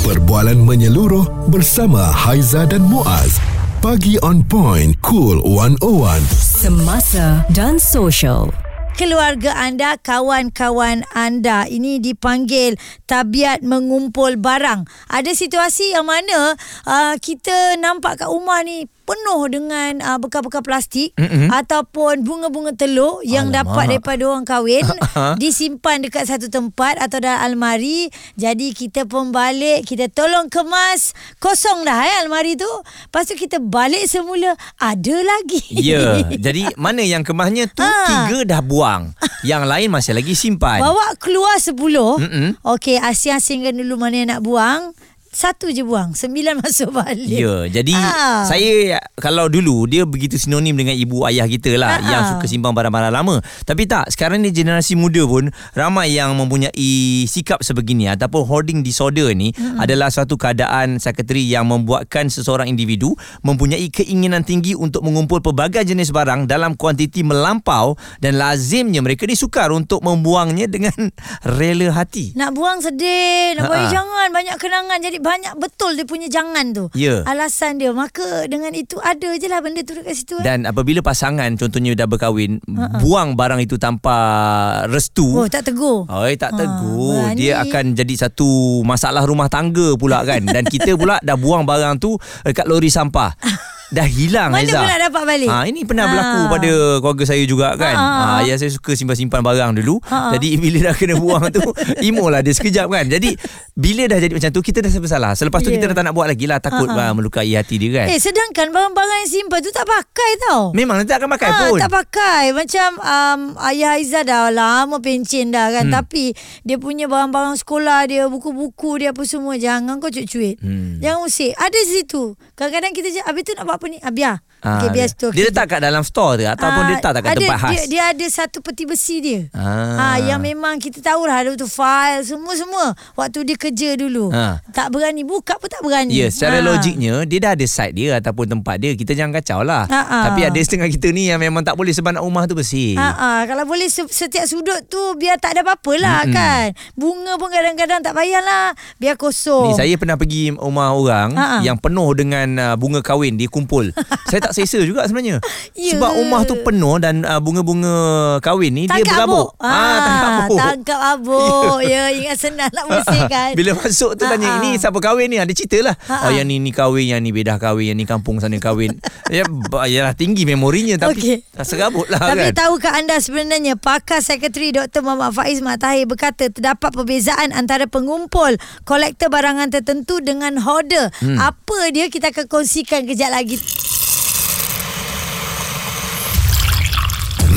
Perbualan menyeluruh bersama Haiza dan Muaz. Pagi on point, cool 101. Semasa dan social. keluarga anda, kawan-kawan anda. Ini dipanggil tabiat mengumpul barang. Ada situasi yang mana uh, kita nampak kat rumah ni penuh dengan uh, bekas-bekas plastik Mm-mm. ataupun bunga-bunga telur yang Alamak. dapat daripada orang kahwin disimpan dekat satu tempat atau dalam almari. Jadi kita pun balik, kita tolong kemas. Kosong dah eh almari tu. Lepas tu kita balik semula, ada lagi. Ya, jadi mana yang kemahnya tu Ha. tiga dah buang. Yang lain masih lagi simpan. Bawa keluar 10. Mm-mm. Okey, asing-asingkan dulu mana yang nak buang. Satu je buang. Sembilan masuk balik. Ya, jadi Ah. saya kalau dulu dia begitu sinonim dengan ibu ayah kita lah Ah, yang suka simpan barang-barang lama. Tapi tak, sekarang ni generasi muda pun ramai yang mempunyai sikap sebegini ataupun hoarding disorder ni mm-hmm. adalah suatu keadaan sekretari yang membuatkan seseorang individu mempunyai keinginan tinggi untuk mengumpul pelbagai jenis barang dalam kuantiti melampau dan lazimnya mereka ni sukar untuk membuangnya dengan rela hati. Nak buang sedih, nak buang jangan banyak kenangan. Jadi banyak betul dia punya jangan tu. Ya. Alasan dia. Maka dengan itu ada je lah benda tu dekat situ. eh. Dan apabila pasangan contohnya dah berkahwin, uh-uh. buang barang itu tanpa restu. oh, tak tegur. Oi tak Ha, tegur berani. Dia akan jadi satu Masalah rumah tangga pula kan Dan kita pula dah buang barang tu Dekat lori sampah Dah hilang Mana Aizah. pula dapat balik? Ha, ini pernah Ha. berlaku pada keluarga saya juga kan. Ha, Ha, ha, ha. ayah saya suka simpan-simpan barang dulu. Ha, ha. Jadi bila dah kena buang tu, imo lah dia sekejap kan. Jadi bila dah jadi macam tu, kita dah bersalah. Selepas tu Ya. kita dah tak nak buat lagi lah. Takut Ha, ha. ha, melukai hati dia kan. Eh, sedangkan barang-barang yang simpan tu tak pakai tau. Memang nanti akan pakai Ah, pun. Tak pakai Macam um, Ayah Aizah dah lama pencen dah kan hmm. Tapi Dia punya barang-barang sekolah dia Buku-buku dia apa semua Jangan kau cuit-cuit Hmm. Jangan usik Ada situ Kadang-kadang kita Habis tu nak buat apa ni? Ah, Biar Ah, okay, biar situ Dia letak kat dalam store tu ataupun Ah, dia letak tak kat ada, tempat khas. dia, dia ada satu peti besi dia Ah. Ah, yang memang kita tahulah ada tu file semua-semua waktu dia kerja dulu. Ah. Tak berani buka pun tak berani. Ya, secara Ah. logiknya dia dah ada site dia ataupun tempat dia. Kita jangan kacau lah. Ha, ha. Tapi ada setengah kita ni yang memang tak boleh sebab nak rumah tu bersih. Ha, ha, kalau boleh se- setiap sudut tu biar tak ada apa-apa lah Mm-mm. kan. Bunga pun kadang-kadang tak payahlah. Biar kosong. Ni saya pernah pergi rumah orang Ha, ha. yang penuh dengan uh, bunga kahwin dia kumpul. saya tak selesa juga sebenarnya. Ya. Sebab rumah tu penuh dan uh, bunga-bunga kahwin ni dia Tangkap berabuk. abuk. Ah, tangkap abuk. Tangkap abuk. ya, ingat senang nak bersihkan. Bila masuk tu tanya ini siapa kahwin ni ada cerita lah. Ha, Oh ha. yang ni ni kahwin, yang ni bedah kahwin, yang ni kampung sana kahwin. ya yalah tinggi memorinya tapi Okey. serabut lah Tapi kan. tahukah anda sebenarnya pakar sekretari Dr. Muhammad Faiz Mat Tahir berkata terdapat perbezaan antara pengumpul kolektor barangan tertentu dengan hoarder. Hmm. Apa dia kita akan kongsikan kejap lagi.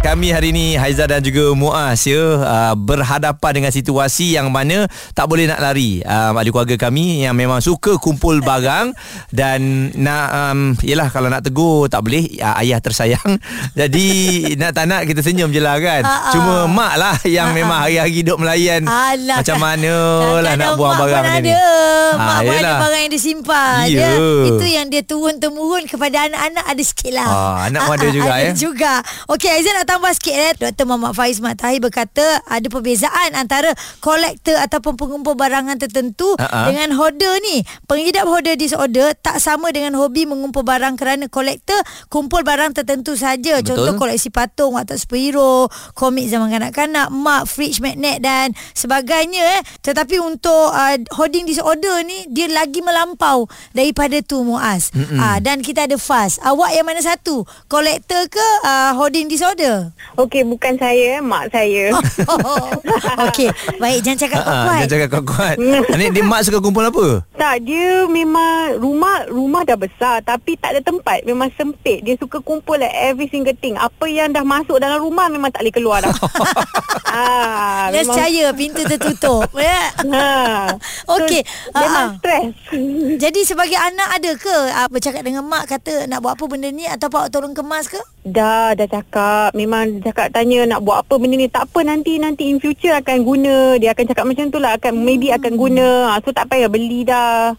Kami hari ini Haiza dan juga Muaz ya uh, berhadapan dengan situasi yang mana tak boleh nak lari. Um, ada keluarga kami yang memang suka kumpul barang dan nak um, yalah kalau nak tegur tak boleh uh, ayah tersayang. Jadi nak tak nak kita senyum je lah kan. Ah, ah. Cuma mak lah yang Ah, memang ah. hari-hari hidup melayan Alah, macam kan- mana lah nak buang barang macam ni. ada. Ah, Mak pun ada barang yang disimpan. Ya. Ya. Itu yang dia turun-temurun kepada anak-anak ada sikit lah. Ah, anak pun ada juga, ada eh. juga. Okey, Aizan nak tambah sikit eh. Dr. Muhammad Faiz Mat Tahir berkata ada perbezaan antara kolektor ataupun pengumpul barangan tertentu ah. dengan hoarder ni. Pengidap hoarder disorder tak sama dengan hobi mengumpul barang kerana kolektor kumpul barang tertentu saja. Contoh koleksi patung, watak superhero, komik zaman kanak-kanak, mak, fridge magnet dan sebagainya eh. Tetapi untuk uh, hoarding disorder ni dia lagi melampau daripada tu Muaz. Ah dan kita ada Faz. Awak yang mana satu? Kolektor ke uh, hoarding disorder? Okey, bukan saya, mak saya. Okey, baik jangan cakap Ah, ah, kuat-kuat. Dia cakap kuat-kuat. Ni dia mak suka kumpul apa? tak, dia memang rumah rumah dah besar tapi tak ada tempat. Memang sempit. Dia suka kumpul like every single thing. Apa yang dah masuk dalam rumah memang tak boleh keluar dah. ah, Nescaya pintu tertutup. ya. Ha. Okey, So, ah, memang ah. stres. Jadi sebagai anak ada ke uh, bercakap dengan mak kata nak buat apa benda ni atau awak tolong kemas ke? Dah, dah cakap. Memang cakap tanya nak buat apa benda ni. Tak apa nanti nanti in future akan guna. Dia akan cakap macam tu lah. Akan, maybe akan guna. Ha, so tak payah beli dah.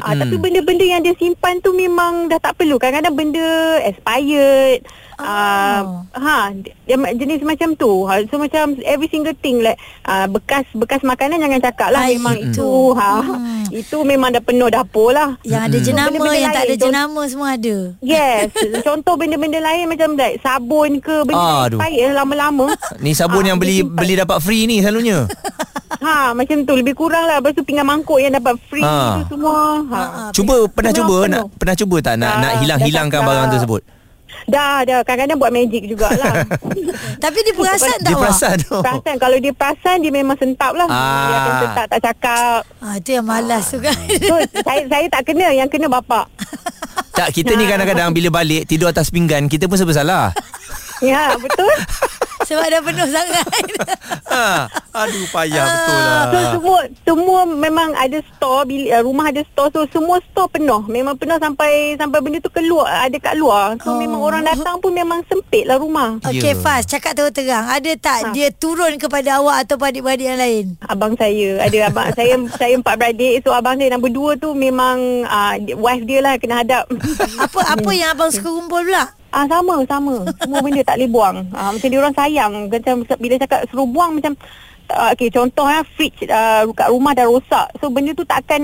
Ah, tapi benda-benda yang dia simpan tu memang dah tak perlu. Kadang-kadang benda expired. Ah, ha, dia ma- jenis macam tu. Ha, so macam every single thing like ah, bekas bekas makanan jangan cakap lah. Ah, memang itu. itu ha, itu memang dah penuh dapur lah. Yang ada So, jenama, benda-benda yang tak ada lain, contoh- jenama semua ada. Yes Contoh benda-benda lain Macam like sabun ke Benda yang expired lama-lama Ni sabun Ah, yang beli simpan. beli dapat free ni selalunya. Ha macam tu Lebih kurang lah Lepas tu pinggan mangkuk Yang dapat free Ha. tu semua ha. Cuba pernah cuba penuh. nak pernah cuba tak nak Dah, nak hilang-hilangkan barang tersebut? Dah dah. Kadang-kadang buat magic jugalah. Tapi dia perasan tak Dia perasan tu. Perasan. Kalau dia perasan Dia memang sentap lah. Ah. Dia akan sentap Tak cakap. Ah, itu yang malas tu kan. So saya saya tak kena. Yang kena bapak. Tak kita ni kadang-kadang bila balik tidur atas pinggan kita pun serba salah. Ya betul Sebab dah penuh sangat. ha, aduh payah betul lah. So semua semua memang ada store bila uh, rumah ada store so semua store penuh. Memang penuh sampai sampai benda tu keluar ada kat luar. So Oh. memang orang datang pun memang sempit lah rumah. Okey Ya. Faz, cakap terang-terang. Ada tak Ha. dia turun kepada awak atau adik-adik yang lain? Abang saya ada abang saya saya empat beradik so abang saya nombor dua tu memang uh, wife dia lah kena hadap. Apa apa yang abang suka kumpul pula? Ah sama sama. Semua benda tak boleh buang. Ah macam dia orang sayang macam bila cakap suruh buang macam uh, okey contoh eh fridge uh, kat rumah dah rosak. So benda tu tak akan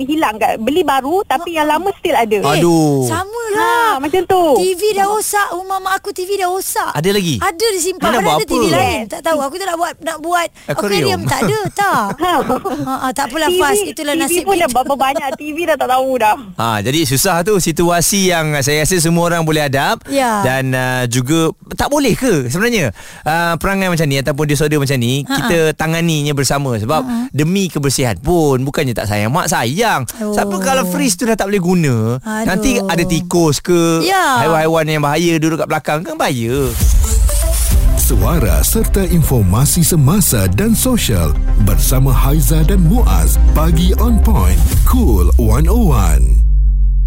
hilang kat. Beli baru tapi yang lama still ada. Aduh. Sama Ha, macam tu. TV dah rosak, rumah mak aku TV dah rosak. Ada lagi? Ada disimpan. Mana ada apa? TV lain. Tak tahu. Aku tak nak buat nak buat Aquarium. aquarium. Tak ada, tak. Ha. Ha, ha, tak apalah Faz, itulah TV nasib pun dah kita. berapa banyak TV dah tak tahu dah. Ha, jadi susah tu situasi yang saya rasa semua orang boleh hadap Ya. dan uh, juga tak boleh ke sebenarnya uh, perangai macam ni ataupun disorder macam ni Ha-ha. kita tanganinya bersama sebab demi kebersihan pun bukannya tak sayang mak sayang. Oh. Siapa kalau freeze tu dah tak boleh guna Aduh. nanti ada tikus ke Ya. haiwan-haiwan yang bahaya duduk kat belakang kan bahaya. Suara serta informasi semasa dan sosial bersama Haiza dan Muaz. Pagi on point. Cool 101.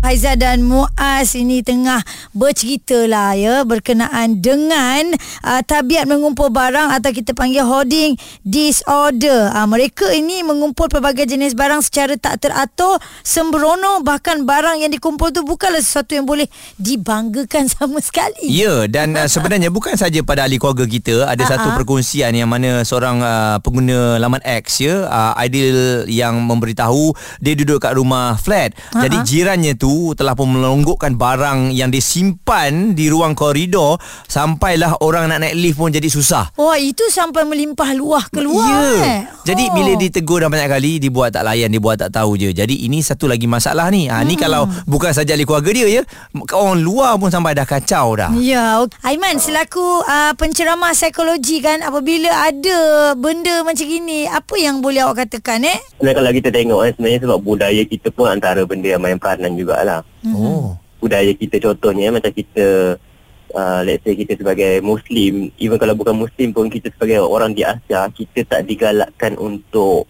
Haiza dan Muaz ini tengah bercerita lah ya berkenaan dengan uh, tabiat mengumpul barang atau kita panggil hoarding disorder. Uh, mereka ini mengumpul pelbagai jenis barang secara tak teratur, sembrono bahkan barang yang dikumpul tu bukanlah sesuatu yang boleh dibanggakan sama sekali. Ya dan uh, sebenarnya bukan saja pada ahli keluarga kita ada Ha-ha. satu perkongsian yang mana seorang uh, pengguna laman X ya uh, Aidil yang memberitahu dia duduk kat rumah flat. Ha-ha. Jadi jirannya tu telah pun melonggokkan barang yang disimpan di ruang koridor sampailah orang nak naik lift pun jadi susah. Wah itu sampai melimpah luah keluar Ya. eh. Jadi Oh. bila ditegur dah banyak kali dibuat tak layan, dibuat tak tahu je. Jadi ini satu lagi masalah ni. Ha Hmm. ni kalau bukan saja ahli keluarga dia ya, orang luar pun sampai dah kacau dah. Ya. Aiman selaku uh, penceramah psikologi kan apabila ada benda macam gini, apa yang boleh awak katakan eh? Sebenarnya kalau kita tengok eh, sebenarnya sebab budaya kita pun antara benda yang main peranan jugalah. Oh. Budaya kita contohnya eh, macam kita uh, let's say kita sebagai Muslim, even kalau bukan Muslim pun kita sebagai orang di Asia, kita tak digalakkan untuk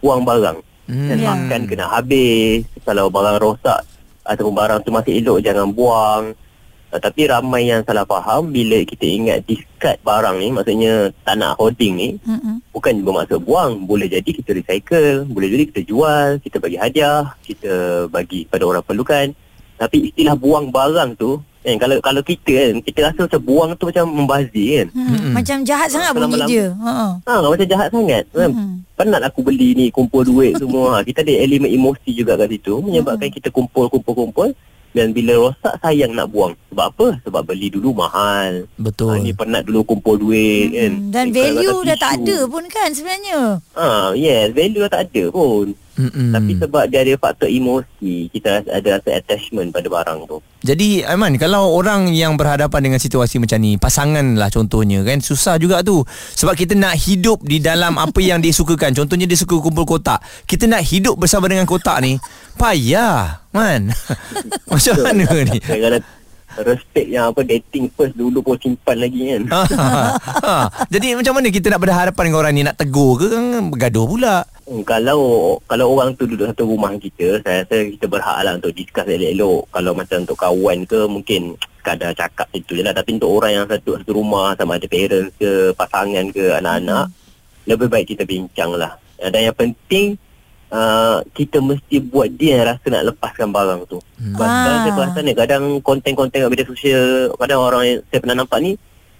buang barang. Hmm. Dan Ya. makan kena habis. Kalau barang rosak ataupun barang tu masih elok jangan buang. Uh, tapi ramai yang salah faham bila kita ingat discard barang ni maksudnya tak nak hoarding ni Mm-mm. bukan bermaksud buang boleh jadi kita recycle boleh jadi kita jual kita bagi hadiah kita bagi pada orang perlukan tapi istilah buang barang tu kan kalau kalau kita kan kita rasa macam buang tu macam membazir kan Hmm. Mm-mm. Macam jahat sangat bunyi dia. Ha. ha macam jahat sangat kan Hmm. penat aku beli ni kumpul duit semua ha, kita ada elemen emosi juga kat situ menyebabkan kita kumpul kumpul kumpul dan bila rosak sayang nak buang sebab apa sebab beli dulu mahal ha, Betul. ni penat dulu kumpul duit kan Hmm. Dan Ni kalau value dah tak ada pun kan sebenarnya. ha yes value dah tak ada pun Mm-mm. Tapi sebab dia ada faktor emosi, kita ada rasa attachment pada barang tu. Jadi Aiman kalau orang yang berhadapan dengan situasi macam ni pasangan lah contohnya kan? Susah juga tu. Sebab kita nak hidup di dalam apa yang dia sukakan. Contohnya dia suka kumpul kotak. Kita nak hidup bersama dengan kotak ni payah man. Macam mana ni? Kadang-kadang respect yang apa dating first dulu pun simpan lagi kan. ha, ha. Jadi macam mana kita nak berhadapan dengan orang ni nak tegur ke kan bergaduh pula Hmm, kalau kalau orang tu duduk satu rumah kita, saya rasa kita berhak lah untuk discuss elok-elok. Kalau macam untuk kawan ke mungkin sekadar cakap itu je lah. Tapi untuk orang yang satu satu rumah sama ada parents ke pasangan ke anak-anak, lebih baik kita bincang lah. Dan yang penting uh, kita mesti buat dia yang rasa nak lepaskan barang tu. Hmm. Sebab Ah. sekarang saya perasan ni kadang konten-konten kat media sosial, kadang orang yang saya pernah nampak ni,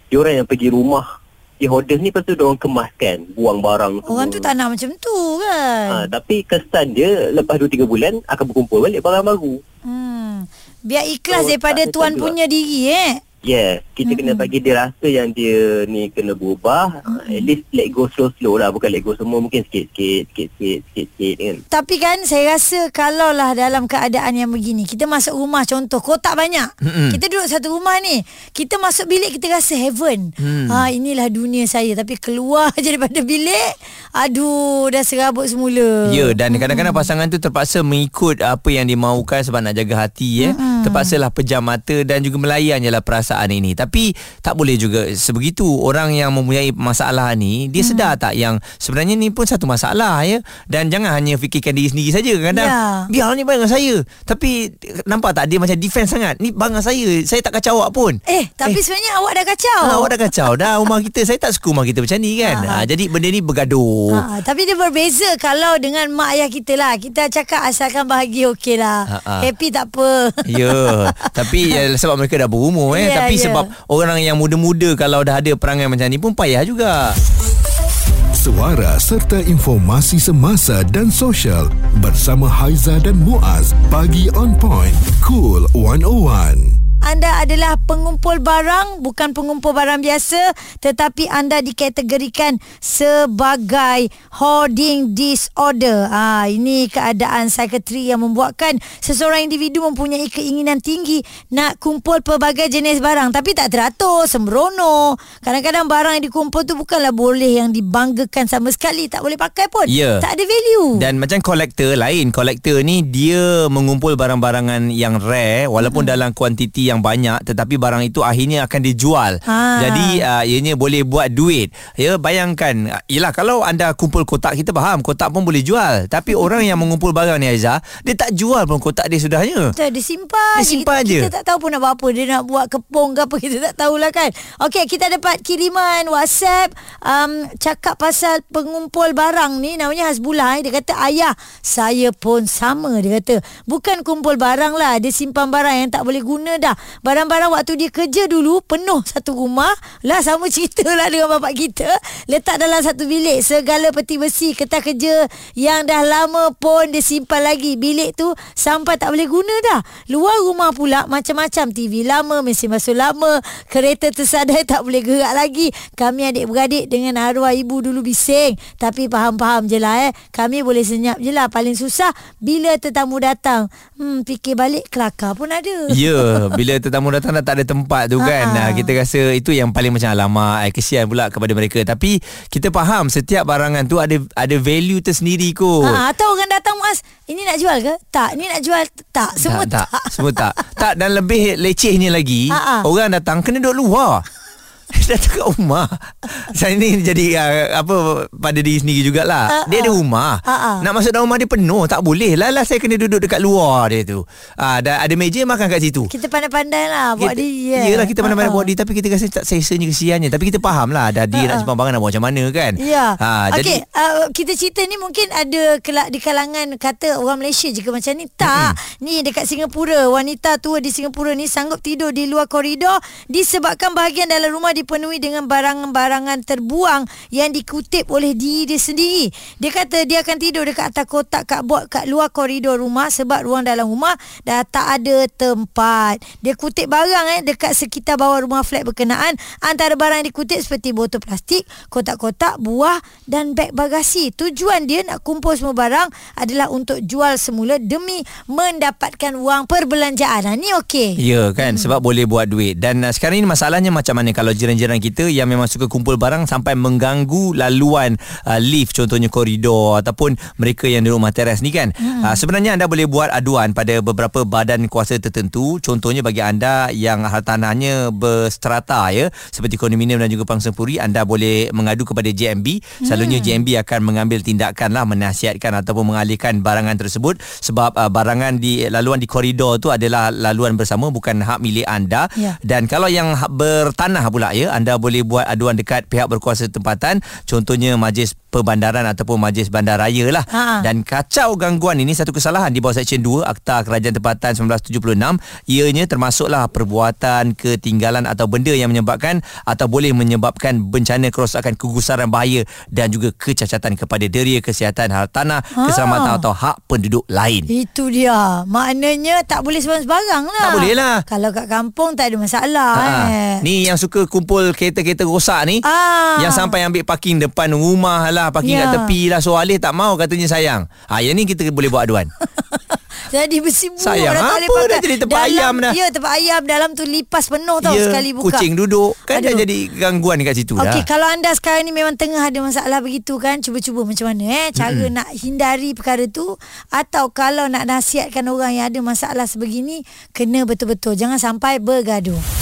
dia orang yang pergi rumah si holders ni lepas tu dia orang kemaskan, buang barang Orang tu tak nak macam tu kan. Ha, tapi kesan dia lepas 2-3 bulan akan berkumpul balik barang baru. Hmm. Biar ikhlas Oh, daripada tuan sedap juga. punya diri eh. Yes, kita kena bagi dia rasa yang dia ni kena berubah. Uh, At least let go slow-slow lah. Bukan let go semua. Mungkin sikit-sikit, sikit-sikit, sikit-sikit kan. Tapi kan saya rasa kalaulah dalam keadaan yang begini kita masuk rumah contoh kotak banyak. Mm-mm. Kita duduk satu rumah ni. Kita masuk bilik kita rasa heaven. Hmm. Ha inilah dunia saya tapi keluar je daripada bilik aduh dah serabut semula. Ya dan kadang-kadang pasangan tu terpaksa mengikut apa yang dimaukan sebab nak jaga hati ya. Terpaksalah pejam mata dan juga melayan je lah perasaan ini. Tapi tak boleh juga sebegitu. Orang yang mempunyai masalah ni dia sedar tak yang sebenarnya ni pun satu masalah ya. Dan jangan hanya fikirkan diri sendiri saja. Kadang Ya. biar ni barang saya. Tapi nampak tak dia macam defense sangat. Ni barang saya. Saya tak kacau awak pun. Eh tapi sebenarnya awak dah kacau. Ha, awak dah kacau dah rumah kita. Saya tak suka rumah kita macam ni kan. Ha, jadi benda ni bergaduh. Ha, tapi dia berbeza kalau dengan mak ayah kita lah. Kita cakap asalkan bahagia okey lah. Ha, ha. Happy tak apa. Ya, tapi ya, sebab mereka dah berumur eh. Ya, tapi ya. sebab orang yang muda-muda kalau dah ada perangai macam ni pun payah juga. Suara serta informasi semasa dan sosial bersama Haiza dan Muaz. Pagi on point. Cool 101. Anda adalah pengumpul barang bukan pengumpul barang biasa tetapi anda dikategorikan sebagai hoarding disorder. Ah ini keadaan psikiatri yang membuatkan seseorang individu mempunyai keinginan tinggi nak kumpul pelbagai jenis barang tapi tak teratur, sembrono. Kadang-kadang barang yang dikumpul tu bukanlah boleh yang dibanggakan sama sekali, tak boleh pakai pun. Ya. Tak ada value. Dan macam kolektor lain, kolektor ni dia mengumpul barang-barangan yang rare walaupun Hmm. dalam kuantiti yang banyak tetapi barang itu akhirnya akan dijual. Ha. Jadi uh, ianya boleh buat duit. Ya bayangkan, yalah kalau anda kumpul kotak kita faham, kotak pun boleh jual. Tapi orang yang mengumpul barang ni Aiza, dia tak jual pun kotak dia sudahnya. Betul, dia simpan. Dia simpan kita, je. Kita tak tahu pun nak buat apa. Dia nak buat kepong ke apa. Kita tak tahulah kan. Okey, kita dapat kiriman WhatsApp. Um, cakap pasal pengumpul barang ni. Namanya Hasbullah. Eh. Dia kata, ayah, saya pun sama. Dia kata, bukan kumpul barang lah. Dia simpan barang yang tak boleh guna dah. Barang-barang waktu dia kerja dulu, penuh satu rumah. Lah, sama cerita lah dengan bapak kita. Letak dalam satu bilik. Segala peti besi, kertas kerja yang dah lama pun dia simpan lagi. Bilik tu sampai tak boleh guna dah. Luar rumah pula macam-macam TV lama, mesin basuh lama, kereta tersadai tak boleh gerak lagi. Kami adik-beradik dengan arwah ibu dulu bising. Tapi faham-faham je lah eh. Kami boleh senyap je lah. Paling susah bila tetamu datang. Hmm, fikir balik kelakar pun ada. Ya, bila tetamu datang dah tak ada tempat tu kan. Ha-ha. Ha, kita rasa itu yang paling macam alamak, eh, kesian pula kepada mereka. Tapi kita faham setiap barangan tu ada ada value tersendiri kot. Ha, atau orang datang Muaz, ini nak jual ke? Tak. Ini nak jual? Tak. Semua tak. tak, Semua tak. tak dan lebih lecehnya lagi, Ha-ha. orang datang kena duduk luar. Datang kat rumah. Saya ni jadi uh, Apa Pada diri sendiri jugalah. Ha, Dia ada rumah. Ha, ha. Nak masuk dalam rumah dia penuh. Tak boleh. Lah lah Saya kena duduk dekat luar dia tu. Uh, Dan ada meja makan kat situ. Kita pandai-pandai lah buat kita, dia. Yelah kita pandai-pandai Ha-ha. buat dia. Tapi kita rasa tak sesanya kesiannya. Tapi kita faham lah Dah dia Ha, nak simpan barang Nak buat macam mana kan. Ya. ha, Okey, Jadi uh, kita cerita ni mungkin ada kelak di kalangan kata orang Malaysia jika macam ni. Tak. Ni dekat Singapura, wanita tua di Singapura ni sanggup tidur di luar koridor disebabkan bahagian dalam rumah dipenuhi dengan barangan-barangan terbuang yang dikutip oleh diri dia sendiri. Dia kata dia akan tidur dekat atas kotak cardboard kat luar koridor rumah sebab ruang dalam rumah dah tak ada tempat. Dia kutip barang eh dekat sekitar bawah rumah flat berkenaan. Antara barang yang dikutip seperti botol plastik, kotak-kotak, buah dan beg bagasi. Tujuan dia nak kumpul semua barang adalah untuk jual semula demi mendapatkan wang perbelanjaan. Ha, ni okey. Ya kan sebab boleh buat duit dan uh, sekarang ini masalahnya macam mana kalau jiran-jiran kita yang memang suka kumpul barang sampai mengganggu laluan uh, lift contohnya koridor ataupun mereka yang duduk rumah teras ni kan. Hmm. uh, sebenarnya anda boleh buat aduan pada beberapa badan kuasa tertentu. Contohnya bagi anda yang hartanahnya berstrata ya seperti kondominium dan juga pangsempuri anda boleh mengadu kepada JMB selalunya JMB akan mengambil tindakan lah menasihatkan ataupun mengalihkan barangan tersebut. Sebab uh, barangan di laluan di koridor tu adalah laluan bersama bukan hak milik anda. Ya. dan kalau yang bertanah pula ya anda boleh buat aduan dekat pihak berkuasa tempatan contohnya majlis perbandaran ataupun majlis bandaraya lah Ha. dan kacau gangguan ini satu kesalahan di bawah Seksyen 2 Akta Kerajaan Tempatan 1976 ianya termasuklah perbuatan ketinggalan atau benda yang menyebabkan atau boleh menyebabkan bencana kerosakan kegusaran bahaya dan juga kecacatan kepada deria kesihatan hartanah Ha. keselamatan atau hak penduduk lain Itu dia. Maknanya tak boleh sebarang-sebarang lah. Tak boleh lah. Kalau kat kampung tak ada masalah Ha. eh. Ni yang suka kumpul kereta-kereta rosak ni Ah. Yang sampai ambil parking depan rumah lah Parking Ya. kat tepi lah So Alih tak mau katanya sayang ha, Yang ni kita boleh buat aduan Jadi besi buruk Sayang, dah apa dah jadi tempat dalam, ayam dah. Ya tempat ayam Dalam tu lipas penuh tau Ya, Sekali buka Kucing duduk Kan dah Aduh. jadi gangguan dekat situ dah Okey, kalau anda sekarang ni memang tengah ada masalah begitu kan, cuba-cuba macam mana eh cara mm-hmm. nak hindari perkara tu atau kalau nak nasihatkan orang yang ada masalah sebegini, kena betul-betul jangan sampai bergaduh.